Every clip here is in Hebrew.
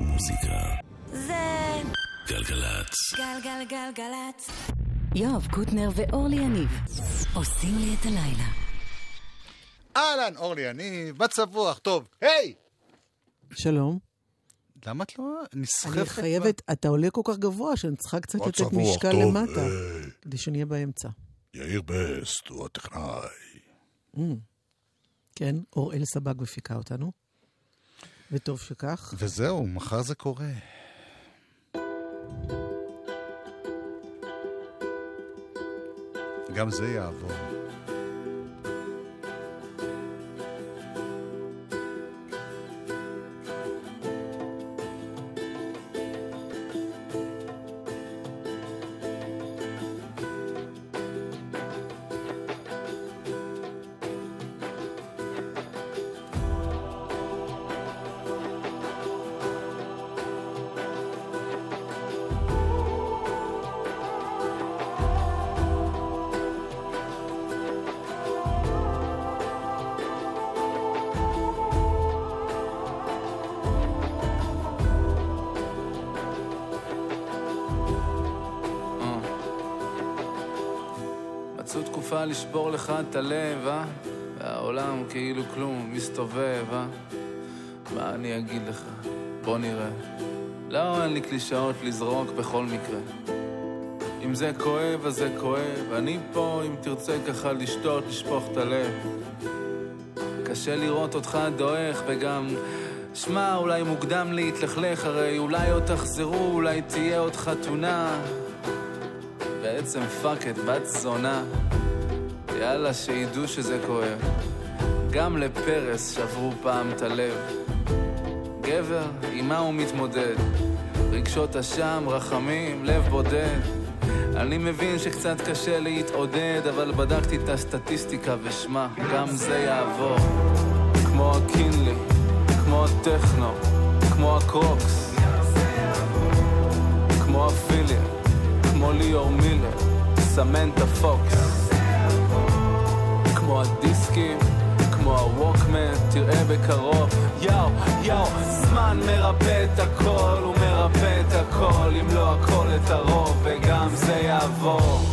מוזיקה. זה גלגלצ. גלגלגלגלצ. יואב קוטנר ואורלי יניב עושים לי את הלילה. אהלן, אורלי יניב, בצבוח, טוב. היי! שלום. למה את לא נסחפת? אני חייבת, אתה עולה כל כך גבוה שאני צריכה קצת לתת משקל למטה. כדי שנהיה באמצע. יאיר בסט הוא הטכנאי. כן, אוראל סבג מפיקה אותנו, וטוב שכך. וזהו, מחר זה קורה. גם זה יעבור. לך את הלב, אה? והעולם כאילו כלום מסתובב, אה? מה אני אגיד לך? בוא נראה. לא, אין לי קלישאות לזרוק בכל מקרה. אם זה כואב, אז זה כואב. אני פה, אם תרצה ככה לשתות, לשפוך את הלב. קשה לראות אותך דועך, וגם... שמע, אולי מוקדם להתלכלך, הרי אולי עוד תחזרו, אולי תהיה עוד חתונה. בעצם fuck את בת זונה. יאללה, שידעו שזה כואב. גם לפרס שברו פעם את הלב. גבר, עם מה הוא מתמודד? רגשות אשם, רחמים, לב בודד. אני מבין שקצת קשה להתעודד, אבל בדקתי את הסטטיסטיקה ושמע, גם זה יעבור. כמו ה Kinley, כמו הטכנו, כמו ה Crocs. כמו הפילים, כמו ליאור מילר, סמנטה פוקס. כמו הדיסקים, כמו הווקמן, תראה בקרוב. יאו, יאו, זמן מרפא את הכל, הוא מרפא את הכל, אם לא הכל את הרוב, וגם זה יעבור.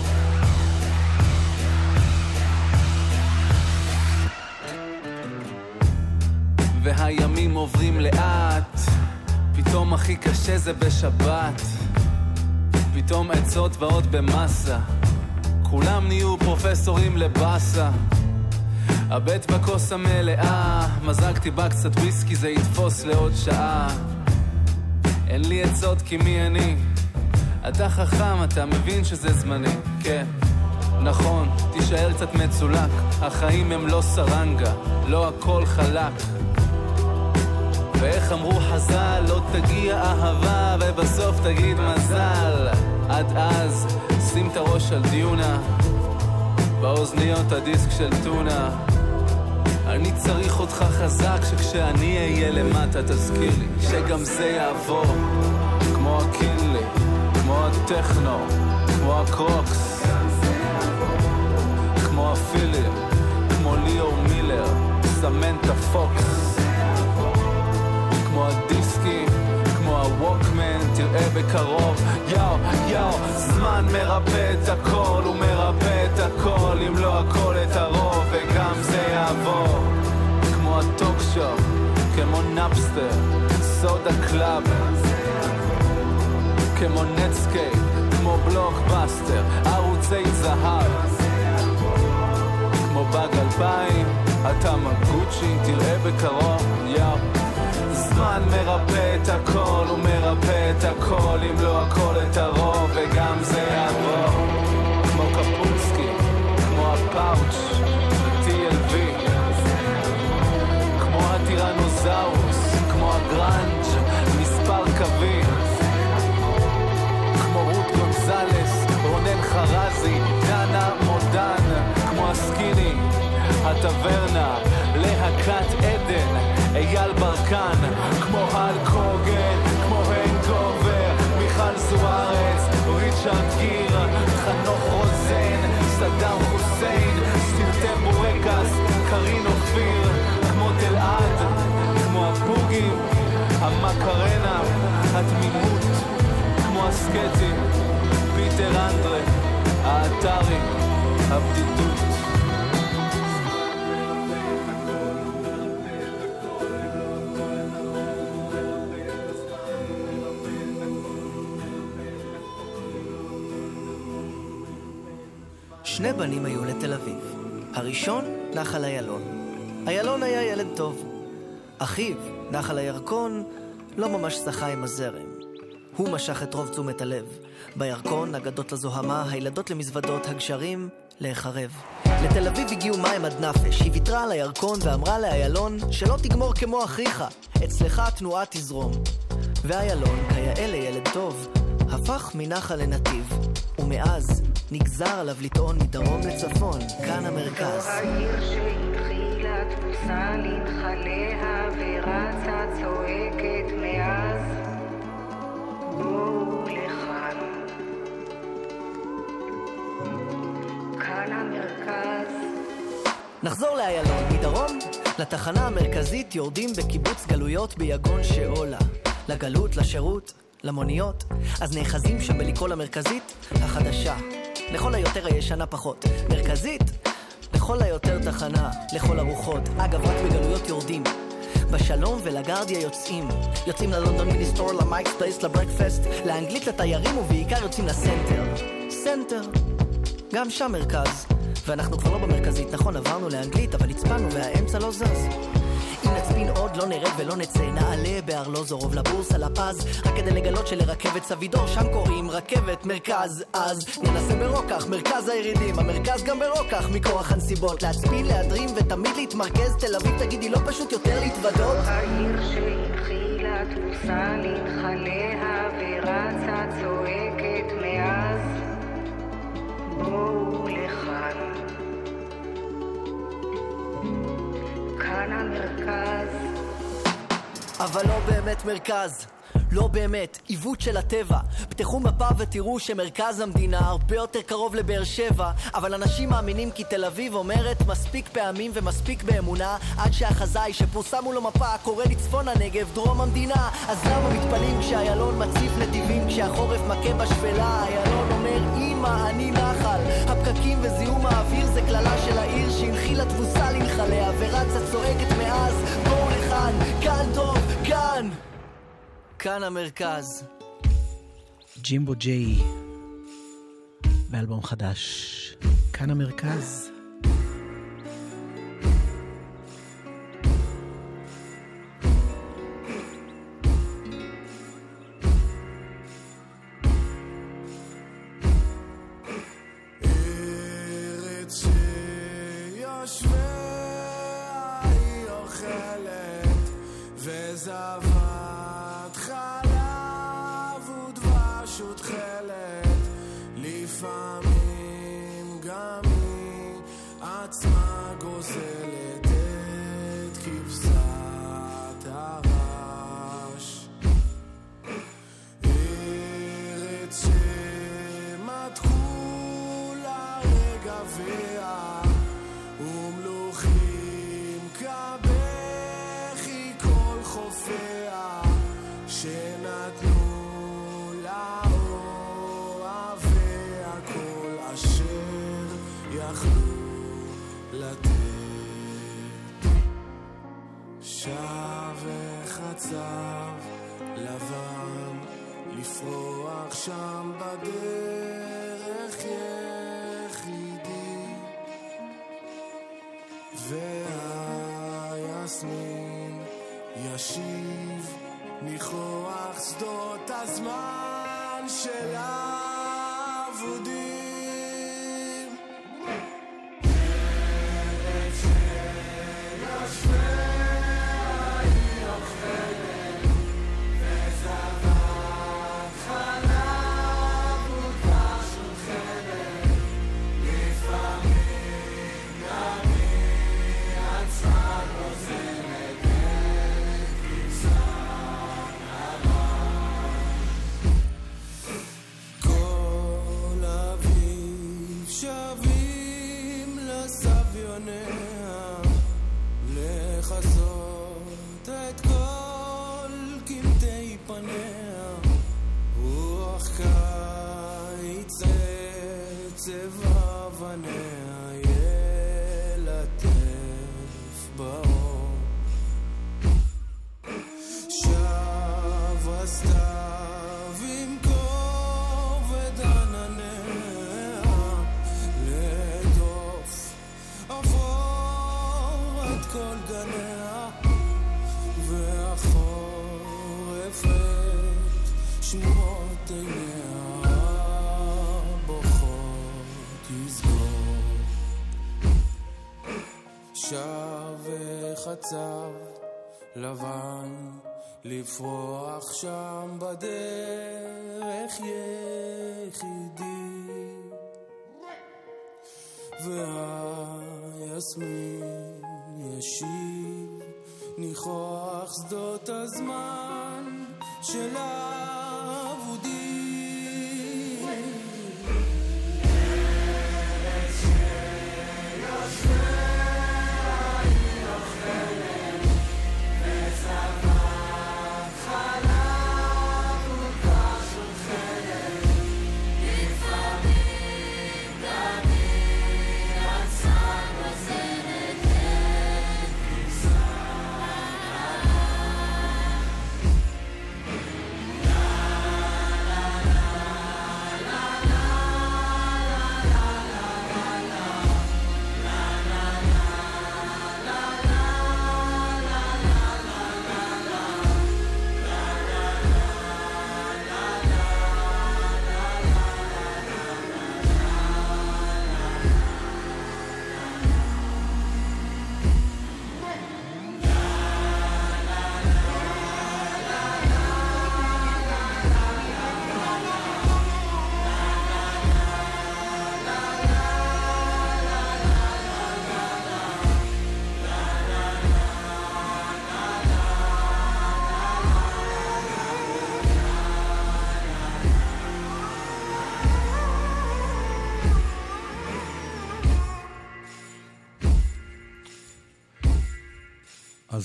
והימים עוברים לאט, פתאום הכי קשה זה בשבת. פתאום עצות ועוד במסה, כולם נהיו פרופסורים לבאסה. הבט בכוס המלאה, מזגתי בה קצת וויסקי, זה יתפוס לעוד שעה. אין לי עצות כי מי אני? אתה חכם, אתה מבין שזה זמני, כן. נכון, תישאר קצת מצולק, החיים הם לא סרנגה, לא הכל חלק. ואיך אמרו חז"ל, לא תגיע אהבה ובסוף תגיד מזל. עד אז, שים את הראש על דיונה, באוזניות הדיסק של טונה. אני צריך אותך חזק, שכשאני אהיה למטה תזכיר לי שגם זה יעבור. כמו הקינלי, כמו הטכנו, כמו הקרוקס. כמו הפילים, כמו ליאור מילר, סמנטה פוקס. כמו הדיסקים, כמו הווקמן, תראה בקרוב. יאו, יאו, זמן מרפא את הכל, הוא מרפא את הכל, אם לא הכל Napster, Soda Club. כמו Netscape, כמו בלוקבאסטר, ערוצי זהב. כמו באג אלפיים, אתה מגוצ'י, תראה בקרוב, יאו. זמן מרפא את הכל, הוא מרפא את הכל, אם לא הכל את הרוב, וגם זה יעבור. כמו קפוצקי, כמו הפאוץ', ב-TLV. כמו הטירנוזאוס, כמו הגראנג', מספר קווים. כמו רות גונזלס, רונן חרזי, דנה מודן, כמו הסקיני, הטברנה, להקת עדן, אייל ברקן, כמו הל קוגן, כמו הנקובר, מיכל זוארץ, ריצ'רד גיר, חנוך רוזן, סדאם חוסיין, סרטי בורקס, קרין הסקטים, פיטר אנדרה, האתרי, הבדידות. שני בנים היו לתל אביב. הראשון, נחל איילון. איילון היה ילד טוב. אחיו, נחל הירקון, לא ממש שחה עם הזרם. הוא משך את רוב תשומת הלב. בירקון, אגדות לזוהמה, הילדות למזוודות, הגשרים, להיחרב. לתל אביב הגיעו מים עד נפש. היא ויתרה על הירקון ואמרה לאיילון שלא תגמור כמו אחיך, אצלך התנועה תזרום. ואיילון, כיאה לילד טוב, הפך מנחל לנתיב, ומאז נגזר עליו לטעון מדרום לצפון, כאן המרכז. העיר שהתחילה תפוסה לנחליה ורצה צועקת מאז נחזור לאיילון, מדרום לתחנה המרכזית יורדים בקיבוץ גלויות ביגון שאולה. לגלות, לשירות, למוניות, אז נאחזים שם בלקרוא למרכזית החדשה. לכל היותר הישנה פחות. מרכזית, לכל היותר תחנה, לכל הרוחות. אגב, רק בגלויות יורדים. בשלום ולגרדיה יוצאים. יוצאים ללונדון מיניסטור, ל Mike's Place, ל breakfast, לאנגלית לתיירים ובעיקר יוצאים ל center. center. גם שם מרכז. ואנחנו כבר לא במרכזית, נכון, עברנו לאנגלית, אבל הצפנו והאמצע לא זז. אם נצפין עוד, לא נרד ולא נצא, נעלה בארלוזורוב לבורסה לפז, רק כדי לגלות שלרכבת סבידור, שם קוראים רכבת מרכז, אז ננסה ברוקח, מרכז הירידים, המרכז גם ברוקח, מכורח הנסיבות, להצפין, להדרים ותמיד להתמרכז, תל אביב תגידי, לא פשוט יותר להתוודות? העיר שהתחילה תפוסה לנחליה ורצה צועקת מאז. בואו כאן המרכז אבל לא באמת מרכז. לא באמת, עיוות של הטבע. פתחו מפה ותראו שמרכז המדינה הרבה יותר קרוב לבאר שבע, אבל אנשים מאמינים כי תל אביב אומרת מספיק פעמים ומספיק באמונה, עד שהחזאי שפורסם מולו מפה קורא לצפון הנגב דרום המדינה. אז למה מתפלאים כשאיילון מציף נתיבים, כשהחורף מכה בשפלה? איילון אומר, אמא, אני נחל. הפקקים וזיהום האוויר זה קללה של העיר שהנחילה תבוסה מאז, בואו לכאן, כאן טוב, כאן! כאן המרכז. ג'ימבו ג'יי, באלבום חדש. כאן המרכז. לבן לפרוח שם בדרך יחידי. והיסמין ישיב ניחוח שדות הזמן של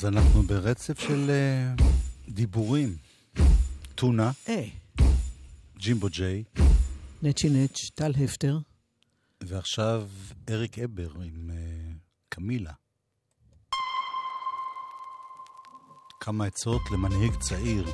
אז אנחנו ברצף של uh, דיבורים. טונה, היי, ג'ימבו ג'יי, נצ'י נץ', טל הפטר. ועכשיו אריק אבר עם uh, קמילה. כמה עצות למנהיג צעיר.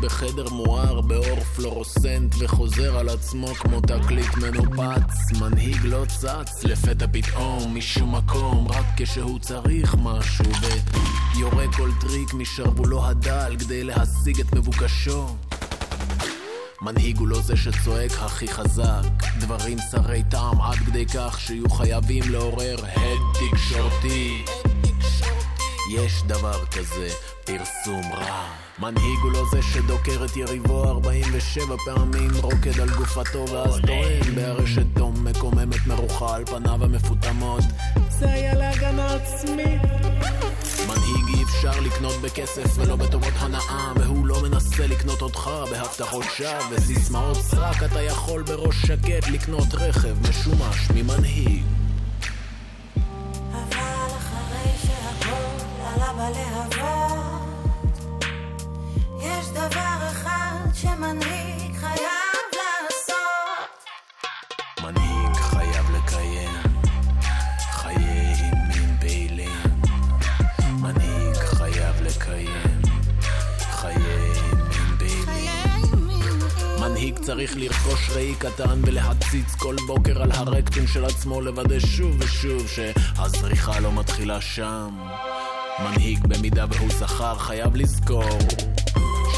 בחדר מואר באור פלורוסנט וחוזר על עצמו כמו תקליט מנופץ. מנהיג לא צץ לפתע פתאום משום מקום רק כשהוא צריך משהו ויורה כל טריק משרוולו הדל כדי להשיג את מבוקשו. מנהיג הוא לא זה שצועק הכי חזק דברים חסרי טעם עד כדי כך שיהיו חייבים לעורר הד תקשורתי יש דבר כזה, פרסום רע. מנהיג הוא לא זה שדוקר את יריבו 47 פעמים, רוקד על גופתו ואז טוען בארשת תום מקוממת מרוחה על פניו המפותמות. זה היה להגנה עצמית. מנהיג אי אפשר לקנות בכסף ולא בטובות הנאה, והוא לא מנסה לקנות אותך בהבטחות שווא וסיסמאות סרק. אתה יכול בראש שקט לקנות רכב משומש ממנהיג. אבל אחרי שהכל עלה בלהבות, דבר אחד שמנהיג חייב לעשות. מנהיג חייב לקיים חיי מין פעילים. מנהיג חייב לקיים חיי מין פעילים. מנהיג צריך לרכוש ראי קטן ולהציץ כל בוקר על הרקטום של עצמו לוודא שוב ושוב שהזריחה לא מתחילה שם. מנהיג במידה והוא זכר חייב לזכור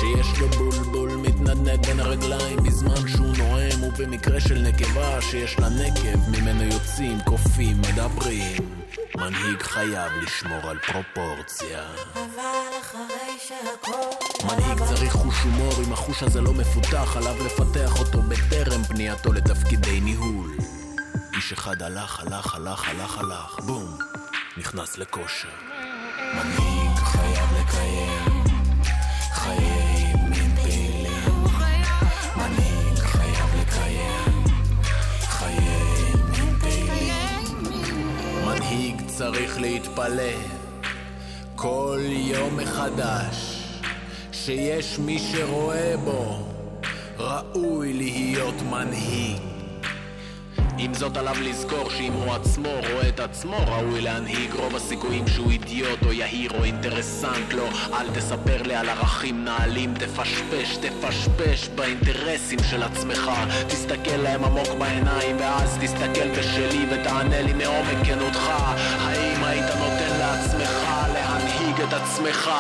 שיש לו בולבול מתנדנד בין הרגליים בזמן שהוא נואם ובמקרה של נקבה שיש לה נקב ממנו יוצאים קופים מדברים מנהיג חייב לשמור על פרופורציה אבל אחרי שהכל מנהיג צריך חוש הומור, אם החוש הזה לא מפותח, עליו לפתח אותו בטרם פנייתו לתפקידי ניהול. איש אחד הלך, הלך, הלך, הלך, הלך, בום, נכנס לכושר. מנהיג חייב לקיים צריך להתפלא כל יום מחדש שיש מי שרואה בו ראוי להיות מנהיג עם זאת עליו לזכור שאם הוא עצמו רואה את עצמו ראוי להנהיג. רוב הסיכויים שהוא אידיוט או יהיר או אינטרסנט. לא אל תספר לי על ערכים נעלים. תפשפש, תפשפש באינטרסים של עצמך. תסתכל להם עמוק בעיניים ואז תסתכל בשלי ותענה לי מעומק כנותך. האם היית נותן לעצמך להנהיג את עצמך?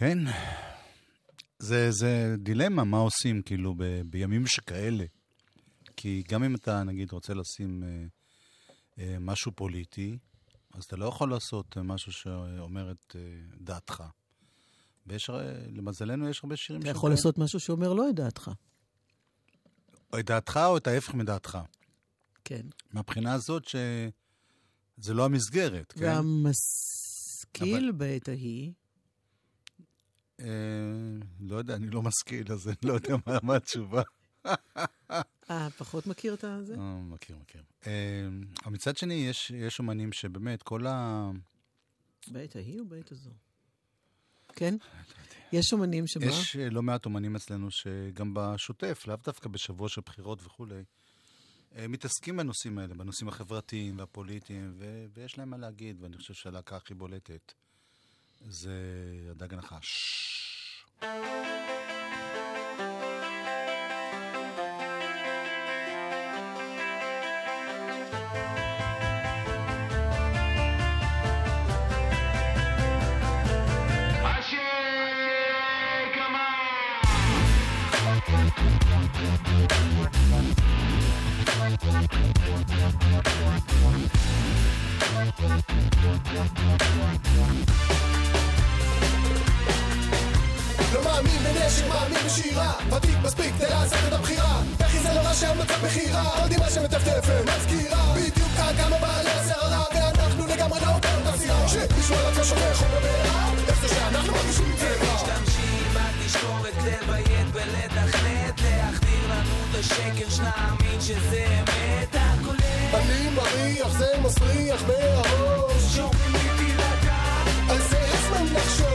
כן, זה, זה דילמה, מה עושים, כאילו, ב, בימים שכאלה. כי גם אם אתה, נגיד, רוצה לשים אה, אה, משהו פוליטי, אז אתה לא יכול לעשות אה, משהו שאומר את אה, דעתך. ויש, למזלנו, יש הרבה שירים אתה יכול לעשות משהו שאומר לא את דעתך. או את דעתך או את ההפך מדעתך. כן. מהבחינה הזאת שזה לא המסגרת, כן? והמשכיל בעת ההיא, לא יודע, אני לא משכיל, אז אני לא יודע מה, התשובה. אה, פחות מכיר את הזה? אה, מכיר, מכיר. אה, אבל מצד שני, יש, אומנים שבאמת, כל ה... בעת ההיא או בעת הזו? כן? יש אומנים שמה? יש אה, לא מעט אומנים אצלנו שגם בשוטף, לאו דווקא בשבוע של בחירות וכולי, אה, מתעסקים בנושאים האלה, בנושאים החברתיים והפוליטיים, ויש להם מה להגיד, ואני חושב שהלהקה הכי בולטת זה הדג הנחש. לא מאמין בנשק, מאמין בשירה. ותיק מספיק כדי לעשות את הבחירה. איך זה לא רשם מצב בחירה? עוד אמא שמטפטפת מזכירה. בדיוק כמה בעלי הסערה ואנחנו לגמרי לא באותה סירה שמישהו על עצמו שופך חומר בעירה איך זה שאנחנו מרגישים רע משתמשים בתשקורת לביית ולתכנת להחדיר לנו את השקר שנאמין שזה אמת. הכולל אני מריח זה מסריח מהראש. שומעים לי תירגע אז זה הזמן לחשוש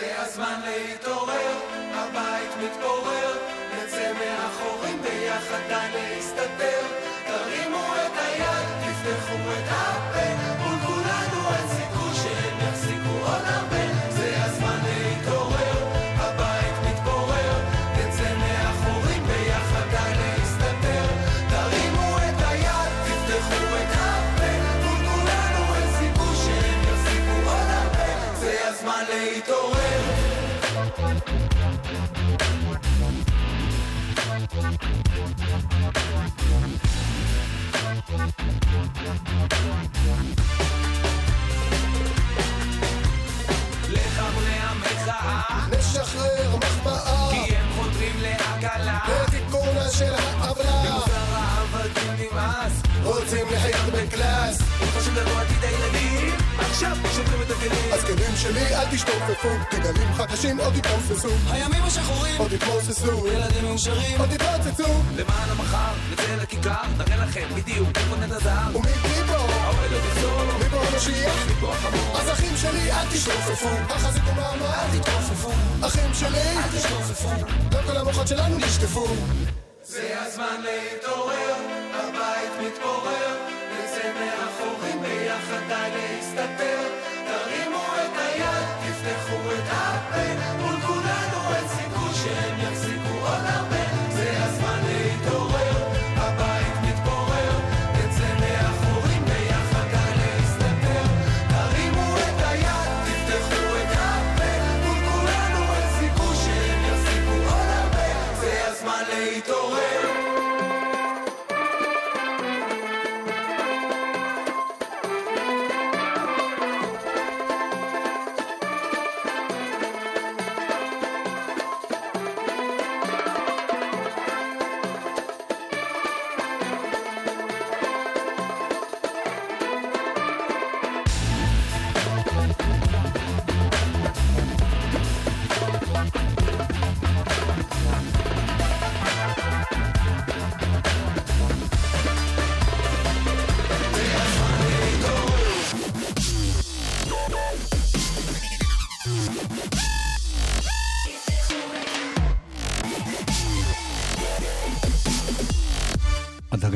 זה הזמן להתעורר, הבית מתפורר, נצא מהחורים ביחד די להסתתר. תרימו את היד, תפתחו את הפה, לחברי המחאה, נשחרר מחמאה כי הם חותרים להקלה. לתיקונה של העוולה העבדים נמאס, רוצים לחיות בקלאס. חושבים לבוא עתיד הילדים, עכשיו שוברים את הכלים. הזקנים שלי אל תשתופפו. תגלים חדשים עוד יתרוססו. הימים השחורים, עוד יתמוססו ילדים מאושרים, עוד יתרוצצו למען המחר, נצא לכיכר, נראה לכם בדיוק איפה נט הזהב. ומי פה? האוהל עוד יחזור, מי פה המשיח? מפה החמור, אז אחים שלי אל תשתופפו. החזיקו מעמד אל תתרופפו, אחים שלי. אל תשתופפו. לא כל המוחות שלנו נשטפו. זה הזמן להתעורר,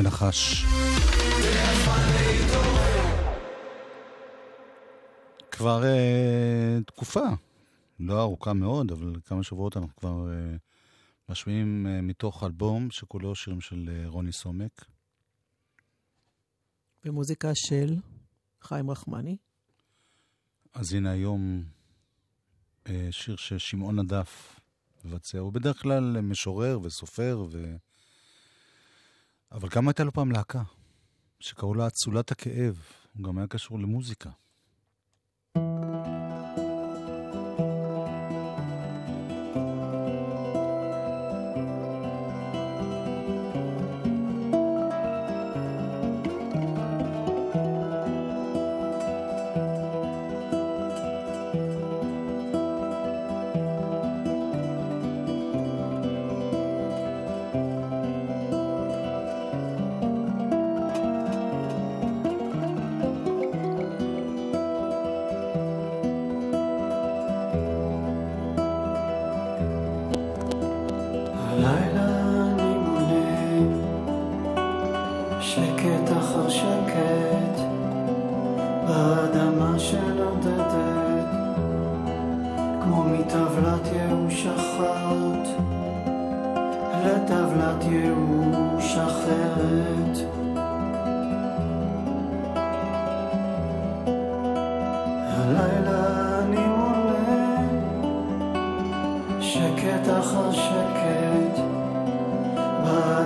הדג נחש. כבר אה, תקופה, לא ארוכה מאוד, אבל כמה שבועות אנחנו כבר אה, משמיעים אה, מתוך אלבום שכולו שירים של אה, רוני סומק. במוזיקה של חיים רחמני. אז הנה היום אה, שיר ששמעון הדף מבצע. הוא בדרך כלל משורר וסופר, ו... אבל גם הייתה לו פעם להקה, שקראו לה אצולת הכאב. הוא גם היה קשור למוזיקה.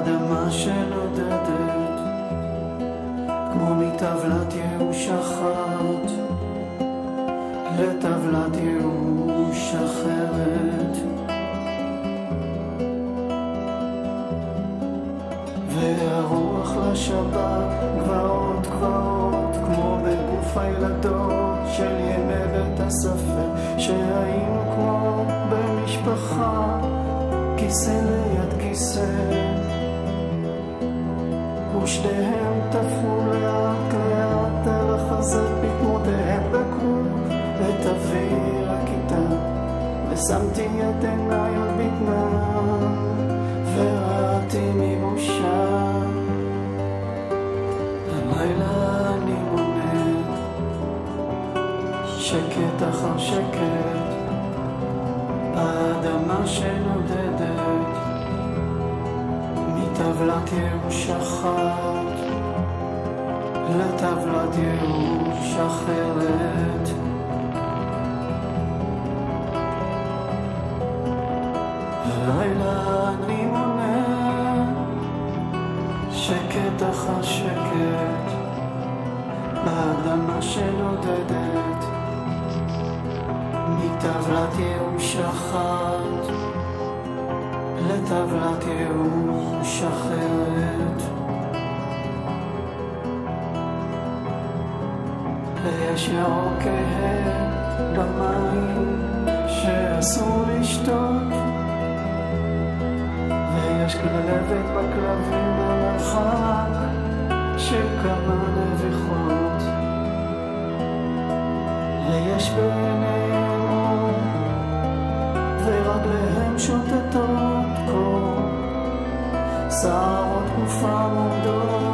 באדמה שנודדת כמו מטבלת ייאוש אחת. לטבלת ייאוש אחרת. והרוח לשבת גבעות גבעות כמו בגוף הילדות של ימי בית הספר שהיינו כמו במשפחה כיסא ליד כיסא ושניהם טפחו לאט לאט על החזית בקמותיהם בקרו את אוויר הכיתה ושמתי את עיניי על בטנם וראיתי מבושה הלילה אני מונה שקט אחר שקט באדמה שנודדת מטבלת ייאוש אחת לטבלת ייאוש אחרת. הלילה אני מונה שקט אחר שקט באדמה שנודדת מטבלת ייאוש אחת לטבלת ייאוש אחרת. ויש ירוק כהה במים שאסור לשתות. ויש כלבת בכלבים במרחק של כמה נביחות ויש בעיניהם אור ורגליהם שוטטות קור שערות גופם עומדות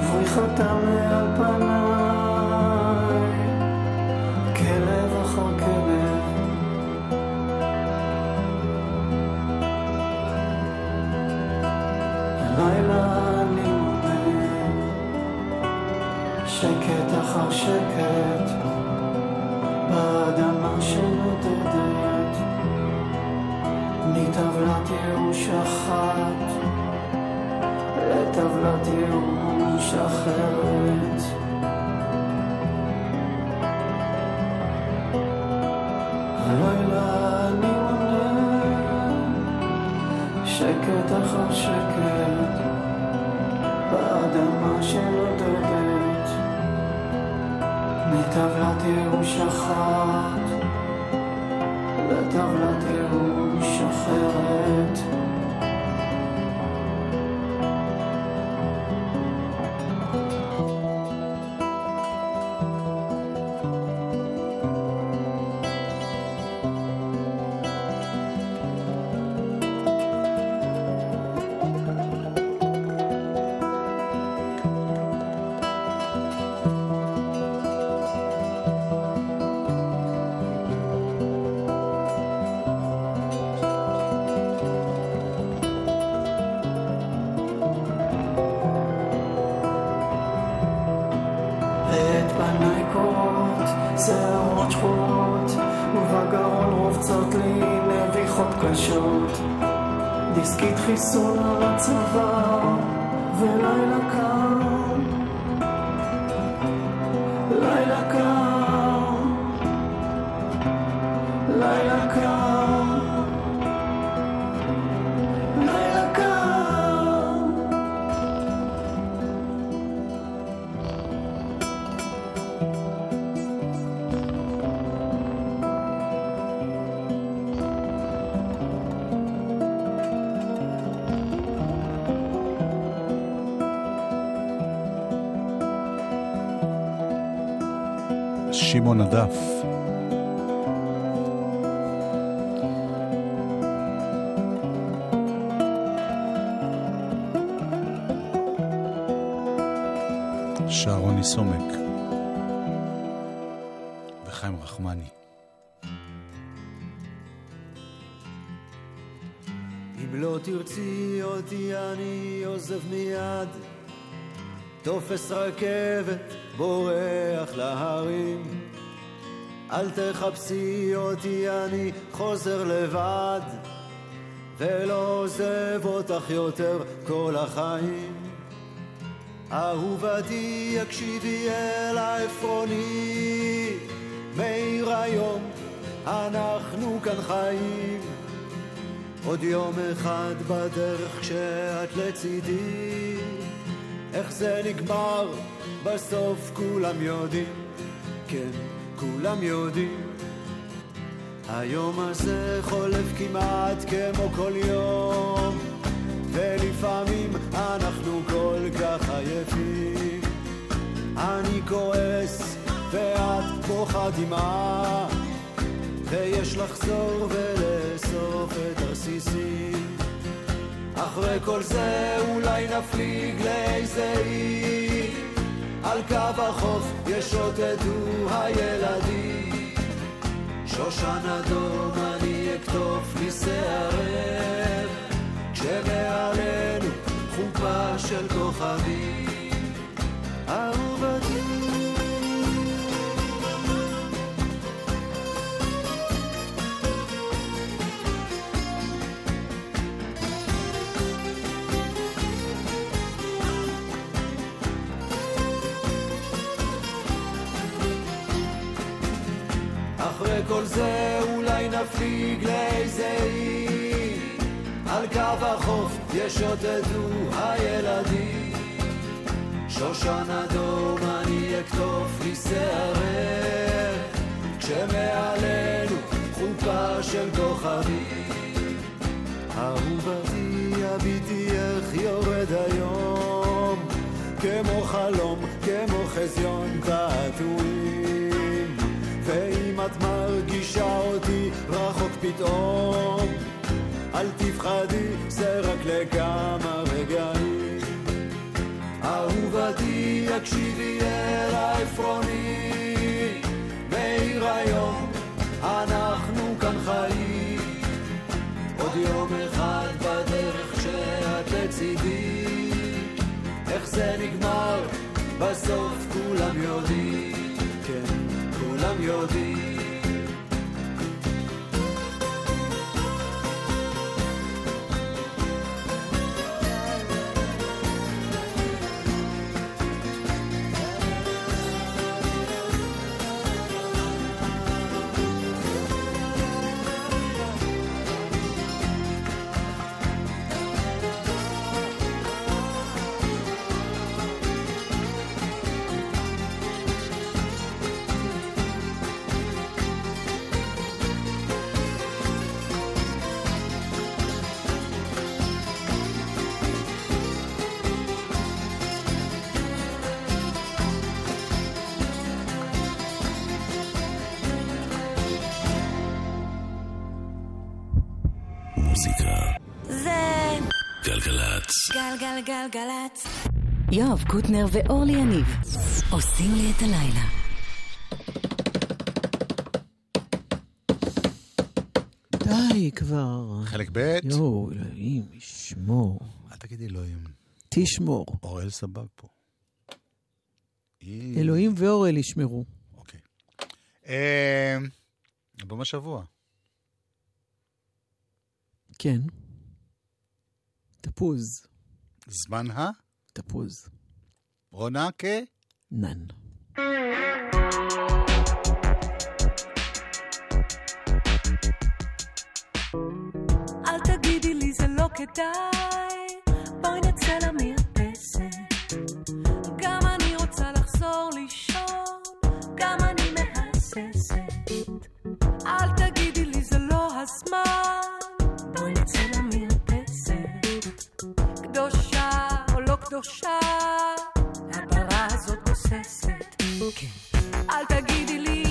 ובריחתם מעל פניי מונה שקט באדמה שנודדת מטבלת ייאוש אחת לטבלת ייאוש אחרת. הלילה אני מונה שקט אחר שקט באדמה שנודדת מטבלת ייאוש אחת לטבלת חיסון על הצוואר, ולילה קר. לילה קר. שמעון הדף. שר רוני סומק וחיים רחמני. אם לא תרצי אותי אני עוזב מיד תופס רכבת בורח להרים אל תחפשי אותי אני חוזר לבד ולא עוזב אותך יותר כל החיים. אהובתי הקשיבי אל העפרוני מאיר היום אנחנו כאן חיים. עוד יום אחד בדרך כשאת לצידי איך זה נגמר בסוף כולם יודעים. כן כולם יודעים. היום הזה חולף כמעט כמו כל יום ולפעמים אנחנו כל כך עייפים. אני כועס ואת בוכה דמעה ויש לחזור ולאסוף את הרסיסים אחרי כל זה אולי נפליג לאיזה אי על קו החוף ישוטטו הילדים. שושן אדום אני אקטוף לי שערב כשמעלינו חופה של כוכבים כל זה אולי נפליג לאיזה אי על קו החוף ישוטטו הילדים. שושן אדום אני אקטוף לי שערב כשמעלינו חופה של כוכבים. אהובתי הביטי איך יורד היום? כמו חלום, כמו חזיון תעתועים ואם את מרגישה אותי רחוק פתאום אל תפחדי, זה רק לכמה רגעים אהובתי, הקשיבי אל העפרוני מאיר היום, אנחנו כאן חיים. עוד יום אחד בדרך כשאת לצידי איך זה נגמר, בסוף כולם יודעים, כולם יודעים גלגלגלגלצ. יואב קוטנר ואורלי יניב עושים לי את הלילה. די כבר. חלק ב'. יואו, אלוהים, ישמור. אל תגידי אלוהים. תשמור. אוראל סבג פה. אלוהים ואורל ישמרו. אה, אלבום השבוע. כן. תפוז. זמן ה? תפוז. רונה כ? נן. אל תגידי לי זה לא כדאי, בואי נצא למרפסת. גם אני רוצה לחזור לישון, גם אני מהססת. אל תגידי לי זה לא הזמן, קדושה, הפרה הזאת גוססת. כן. אל תגידי לי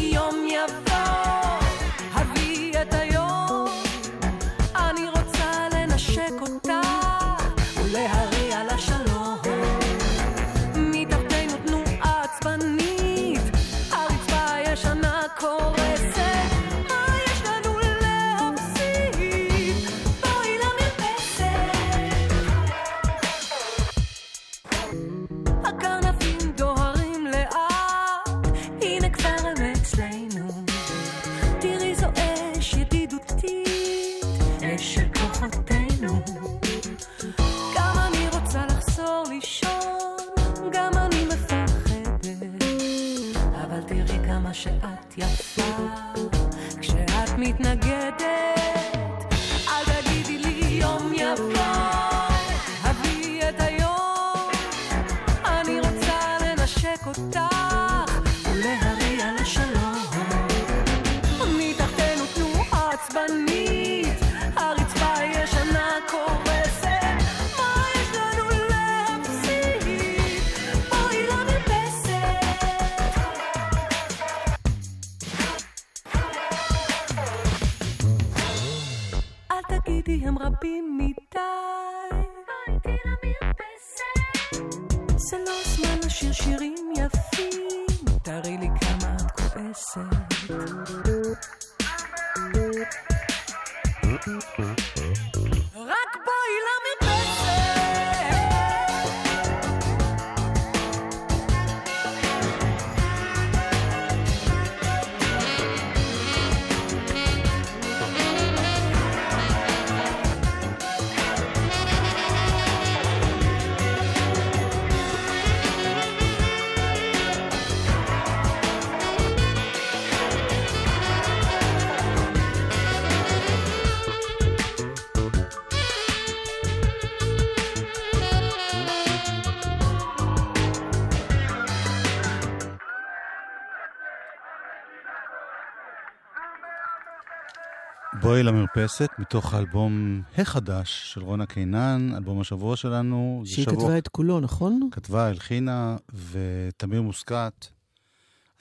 בואי למרפסת, מתוך האלבום החדש של רונה קינן, אלבום השבוע שלנו. שהיא שבוע- כתבה את כולו, נכון? כתבה, הלחינה, ותמיר מוסקת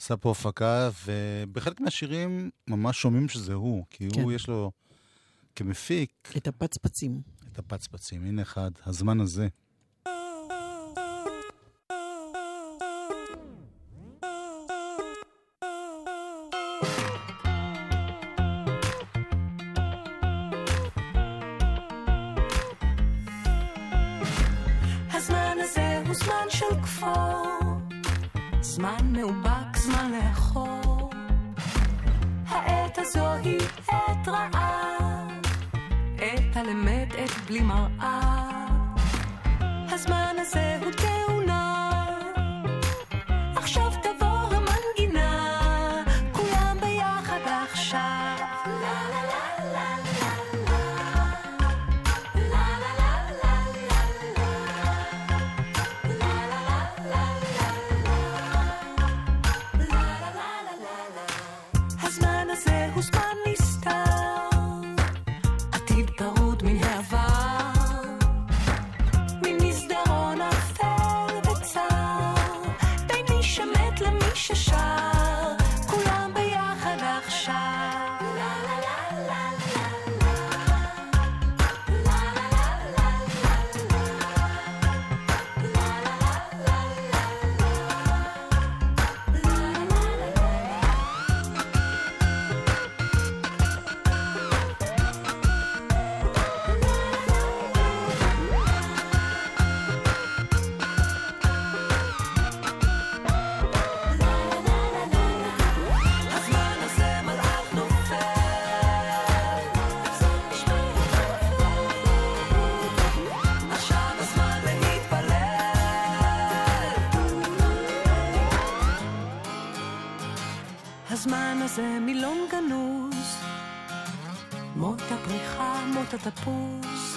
עשה פה הפקה, ובחלק מהשירים ממש שומעים שזה הוא, כי כן. הוא יש לו כמפיק את הפצפצים. את הפצפצים. הנה אחד, הזמן הזה. זמן מאובק, זמן לאחור. העת הזו היא עת רעה, עת אמת, עת בלי מראה. הזמן הזה מילון גנוז, מות הפריחה, מות התפוז.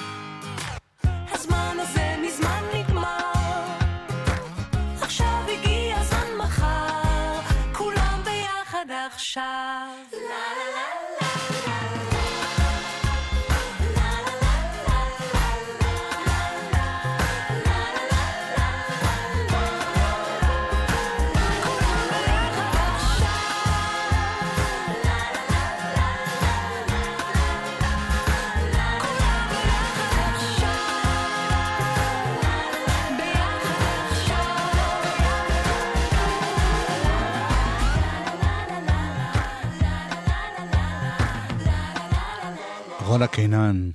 רונה קינן.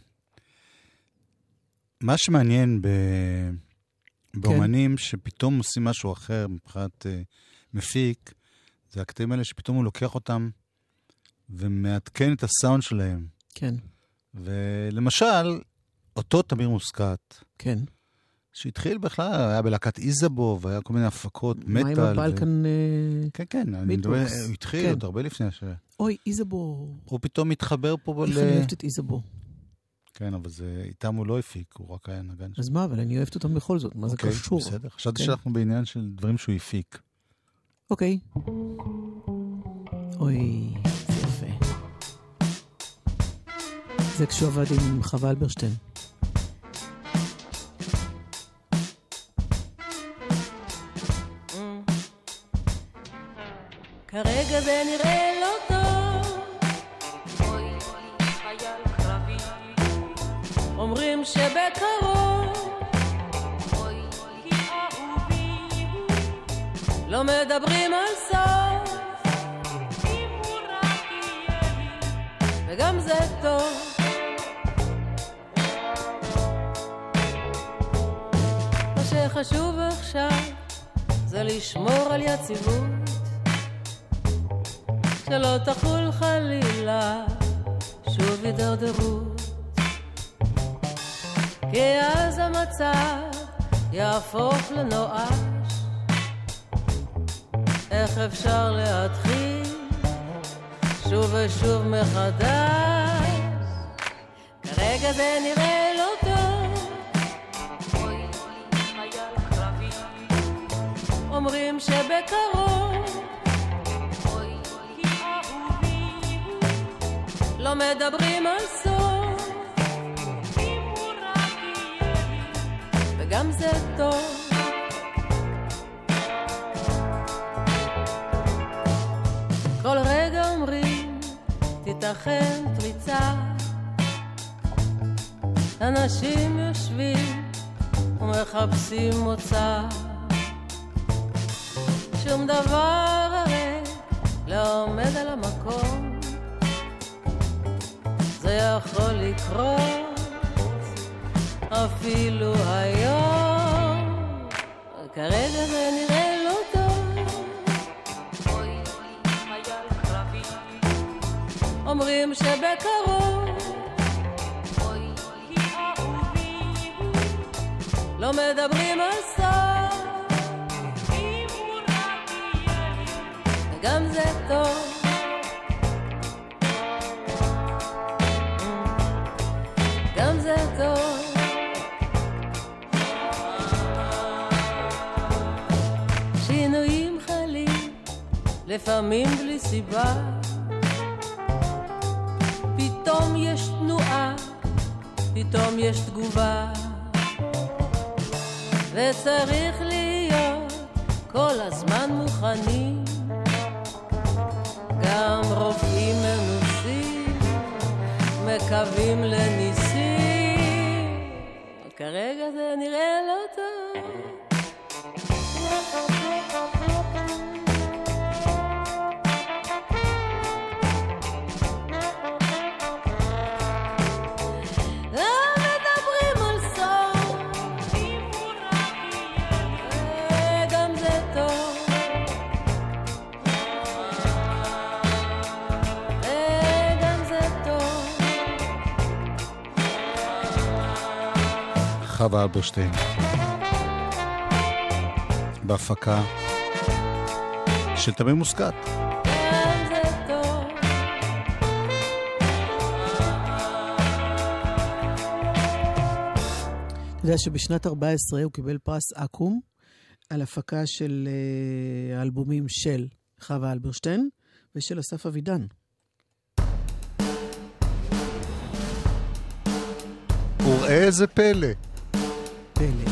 מה שמעניין ב... באומנים שפתאום עושים משהו אחר מבחינת uh, מפיק, זה הקטעים האלה שפתאום הוא לוקח אותם ומעדכן את הסאונד שלהם. כן. ולמשל, אותו תמיר מוסקת, כן. שהתחיל בכלל, היה בלהקת איזבוב, היה כל מיני הפקות מטאל. מה עם הבלקן... ו... כן, כן, אני מדבר, הוא התחיל כן. עוד הרבה לפני הש... אוי, איזבו. הוא פתאום מתחבר פה איך ל... אני אוהבת את איזבו. כן, אבל זה, איתם הוא לא הפיק, הוא רק היה נגן. אז מה, אבל אני אוהבת אותם בכל זאת, מה זה אוקיי, קשור? בסדר, חשבתי כן. שאנחנו בעניין של דברים שהוא הפיק. אוקיי. אוי, זה יפה. זה כשהוא עבד עם חווה אלברשטיין. כרגע זה נראה לא מדברים על סוף. אם הוא רק יהיה לי, וגם זה טוב. מה שחשוב עכשיו זה לשמור על יציבות. שלא תחול חלילה שוב הידרדרות. כי אז המצב יהפוך לנואש. איך אפשר להתחיל שוב ושוב מחדש? כרגע זה נראה לא טוב. אוי, חייל קרבי. אומרים שבקרוב לא מדברים על סוף. וגם זה טוב. תיתכן פריצה. אנשים יושבים ומחפשים מוצא. שום דבר הרי לא עומד על המקום. זה יכול לקרות אפילו היום. כרגע זה נראה אומרים שבקרוב. לא מדברים על סוף. וגם זה טוב. לפעמים בלי סיבה. פתאום יש תנועה, פתאום יש תגובה. וצריך להיות כל הזמן מוכנים. גם רופאים מנוסים מקווים לניסים. כרגע זה נראה לא טוב. חווה אלברשטיין. בהפקה של תמיר מוסקת. אתה יודע שבשנת 14 הוא קיבל פרס אקו"ם על הפקה של אה, האלבומים של חווה אלברשטיין ושל אסף אבידן. וראה איזה פלא. Pele,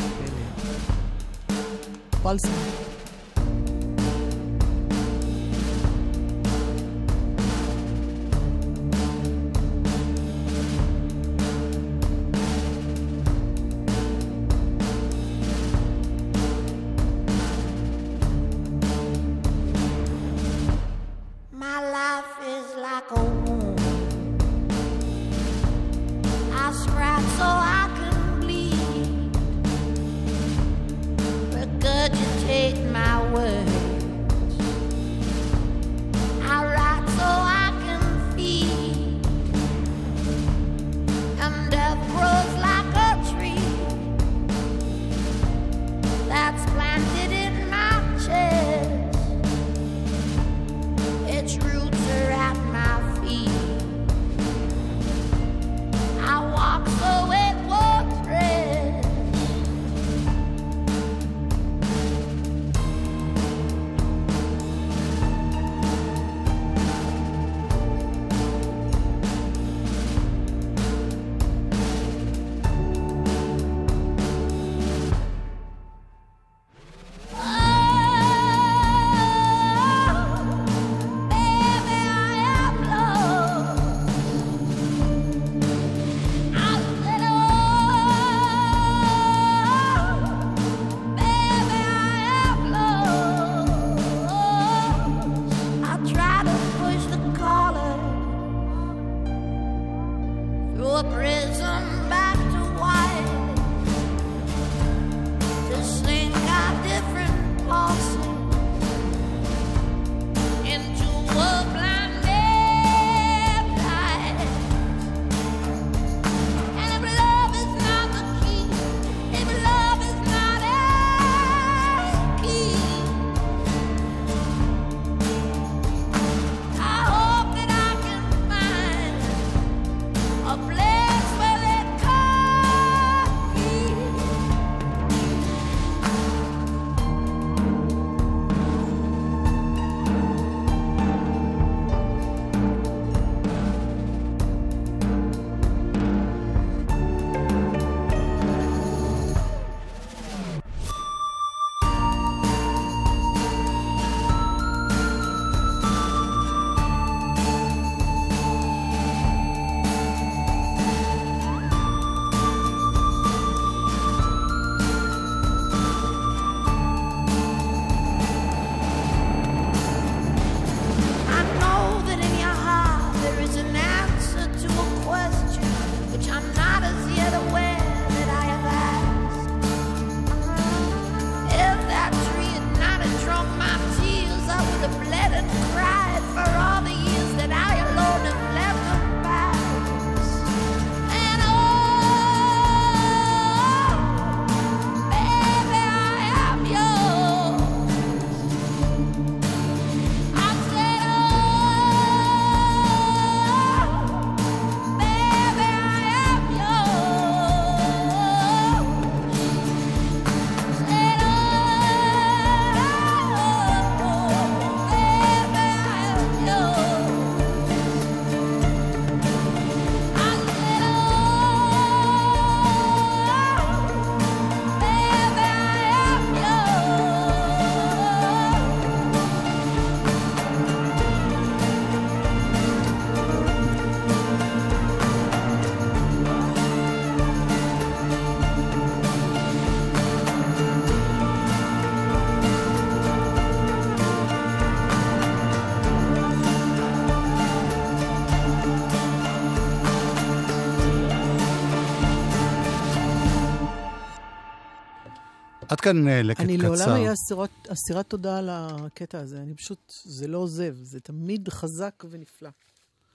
כאן אה, לקט אני קצר. אני לעולם אהיה אסירת אסירת תודה על הקטע הזה. אני פשוט, זה לא עוזב, זה תמיד חזק ונפלא.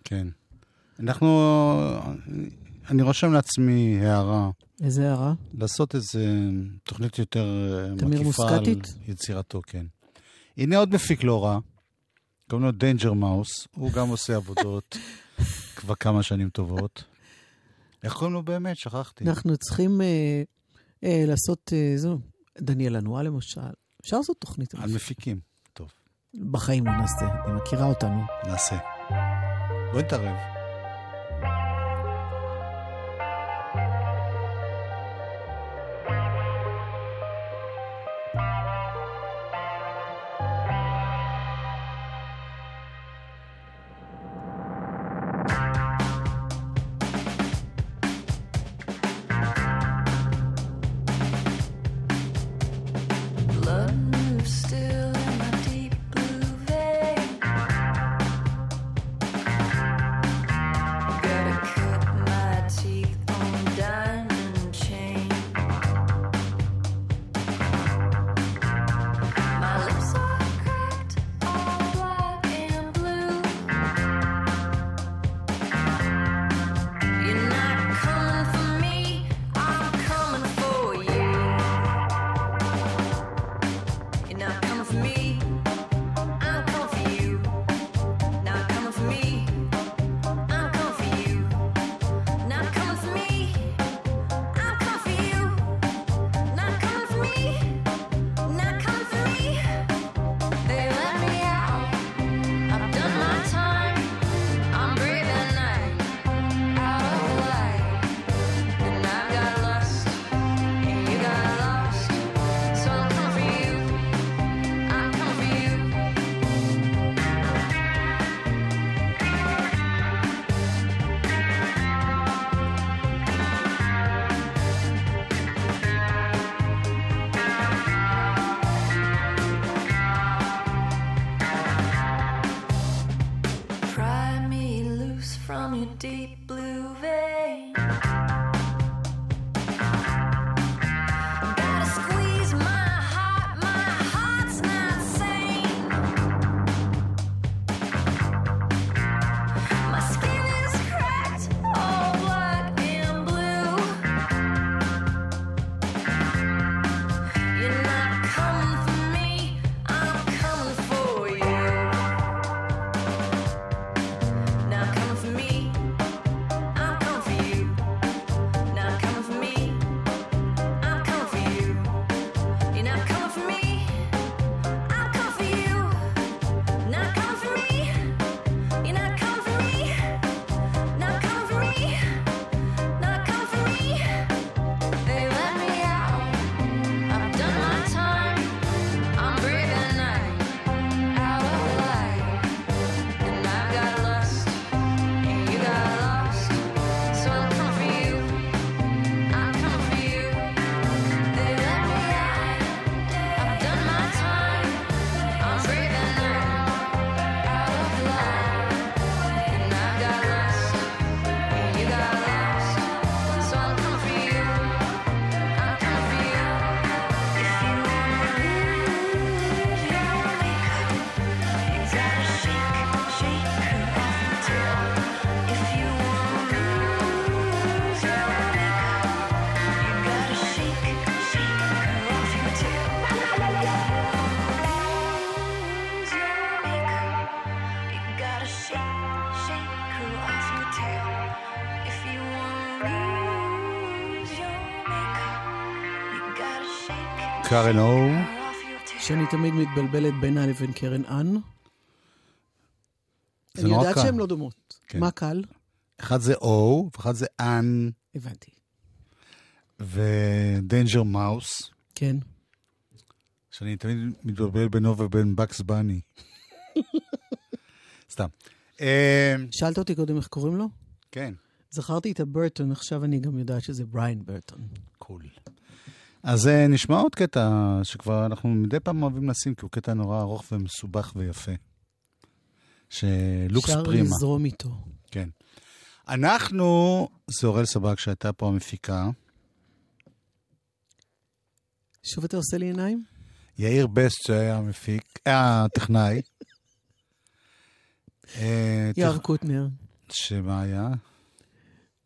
כן. אנחנו, אני רושם לעצמי הערה. איזה הערה? לעשות איזה תוכנית יותר אה, תמיר מקיפה מוסקטית? על יצירתו, כן. הנה עוד מפיק לא רע, קוראים לו Danger Mouse, הוא גם עושה עבודות כבר כמה שנים טובות. איך קוראים לו באמת? שכחתי. אנחנו צריכים אה, אה, לעשות אה, זו, דניאל אנואה למשל, אפשר לעשות תוכנית. על מפיקים, טוב. בחיים לא נעשה, היא מכירה אותנו. נעשה. בואי נתערב. Karen O. שאני תמיד מתבלבלת בינה לבין Keren Ann. אני יודעת שהן לא דומות. כן. מה קל? אחד זה או, ואחד זה Ann. הבנתי. ו Danger Mouse. כן. שאני תמיד מתבלבל בינו ובין Bugs Bunny. סתם. אה, שאלת אותי קודם איך קוראים לו? כן. זכרתי את הברטון, עכשיו אני גם יודעת שזה Brian Burton. אז נשמע עוד קטע שכבר אנחנו מדי פעם אוהבים לשים, כי הוא קטע נורא ארוך ומסובך ויפה. שלוקס אפשר פרימה. אפשר לזרום איתו. כן. אנחנו, זה אורל סבק שהייתה פה המפיקה. שוב אתה עושה לי עיניים? יאיר בסט שהיה המפיק, אה, הטכנאי. אה, יער קוטנר. שמה היה?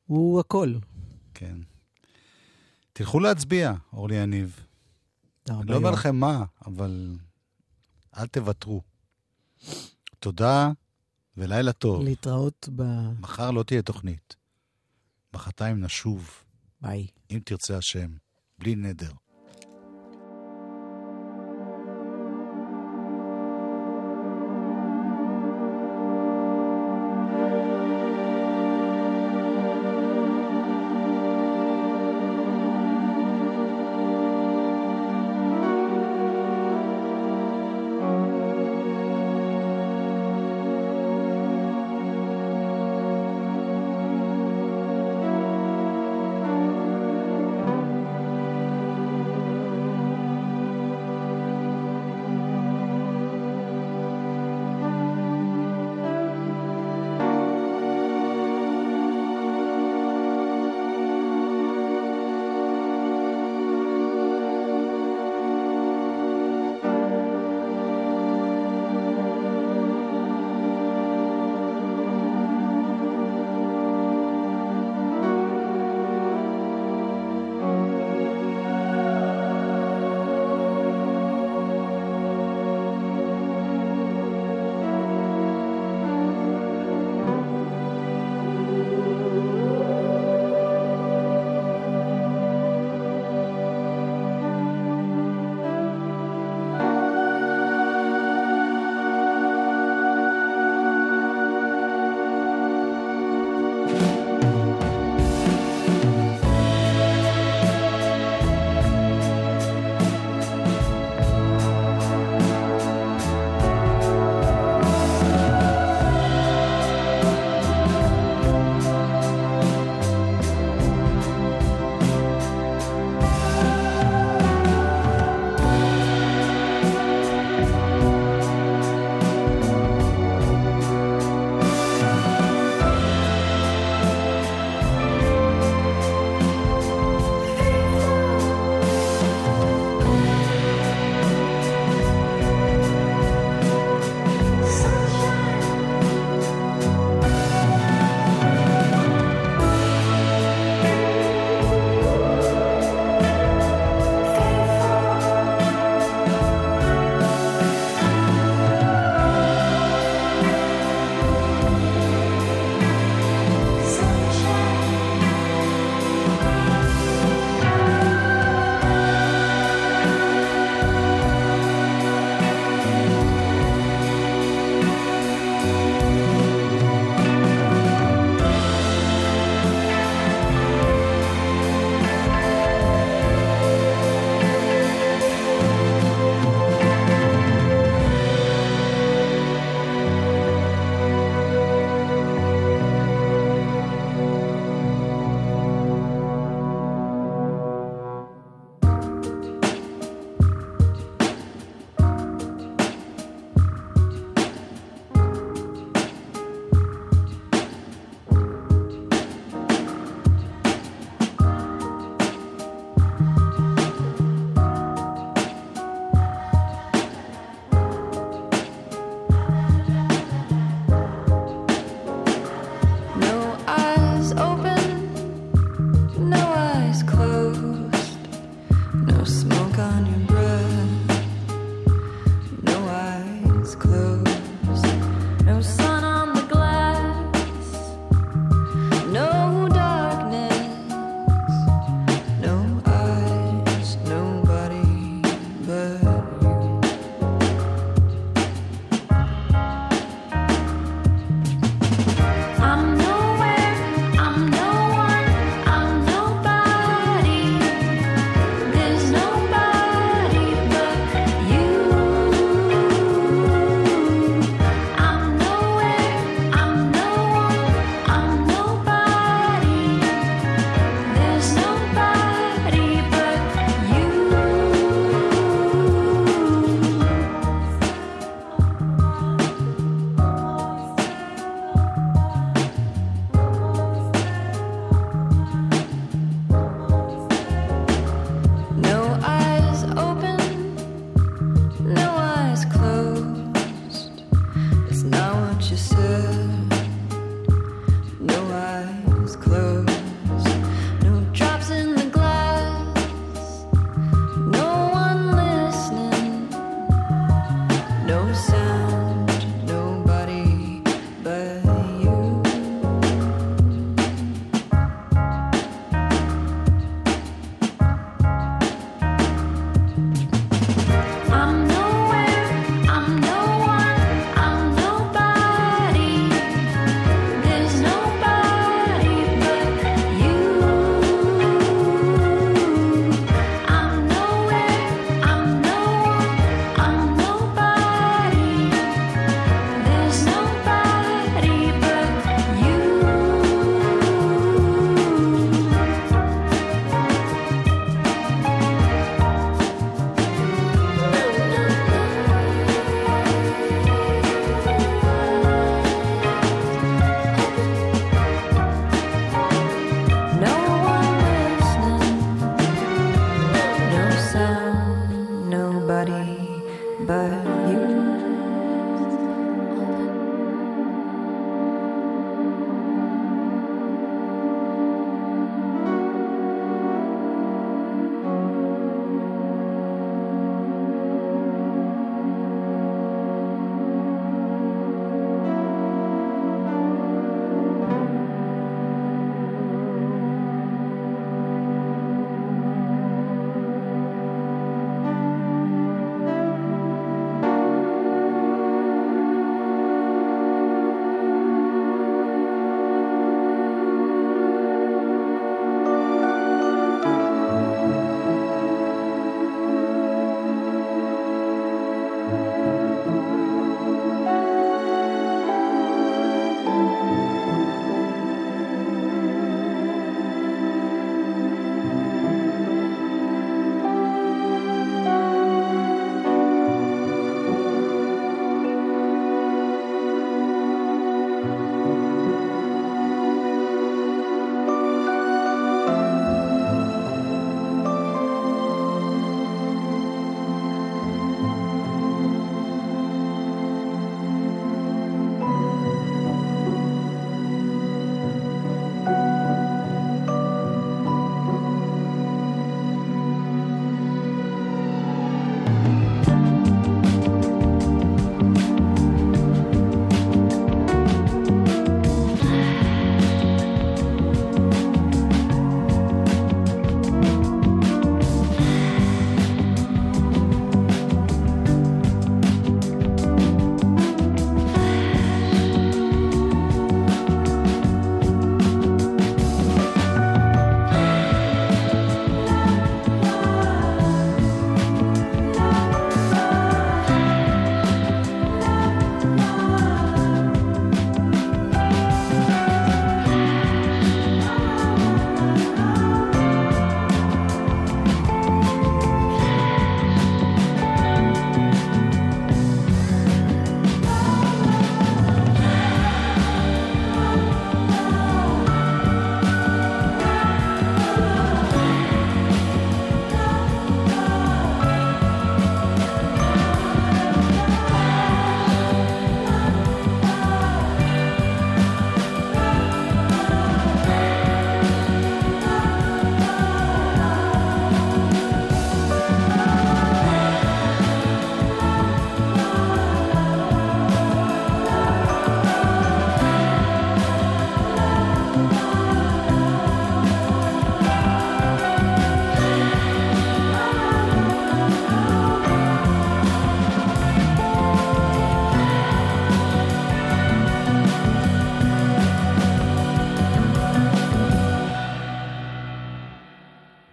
הוא הכל. כן. תלכו להצביע, אורלי יניב. אני לא אומר לכם מה, אבל אל תוותרו. תודה ולילה טוב. להתראות ב... מחר לא תהיה תוכנית. מחרתיים נשוב. ביי. אם תרצה השם, בלי נדר.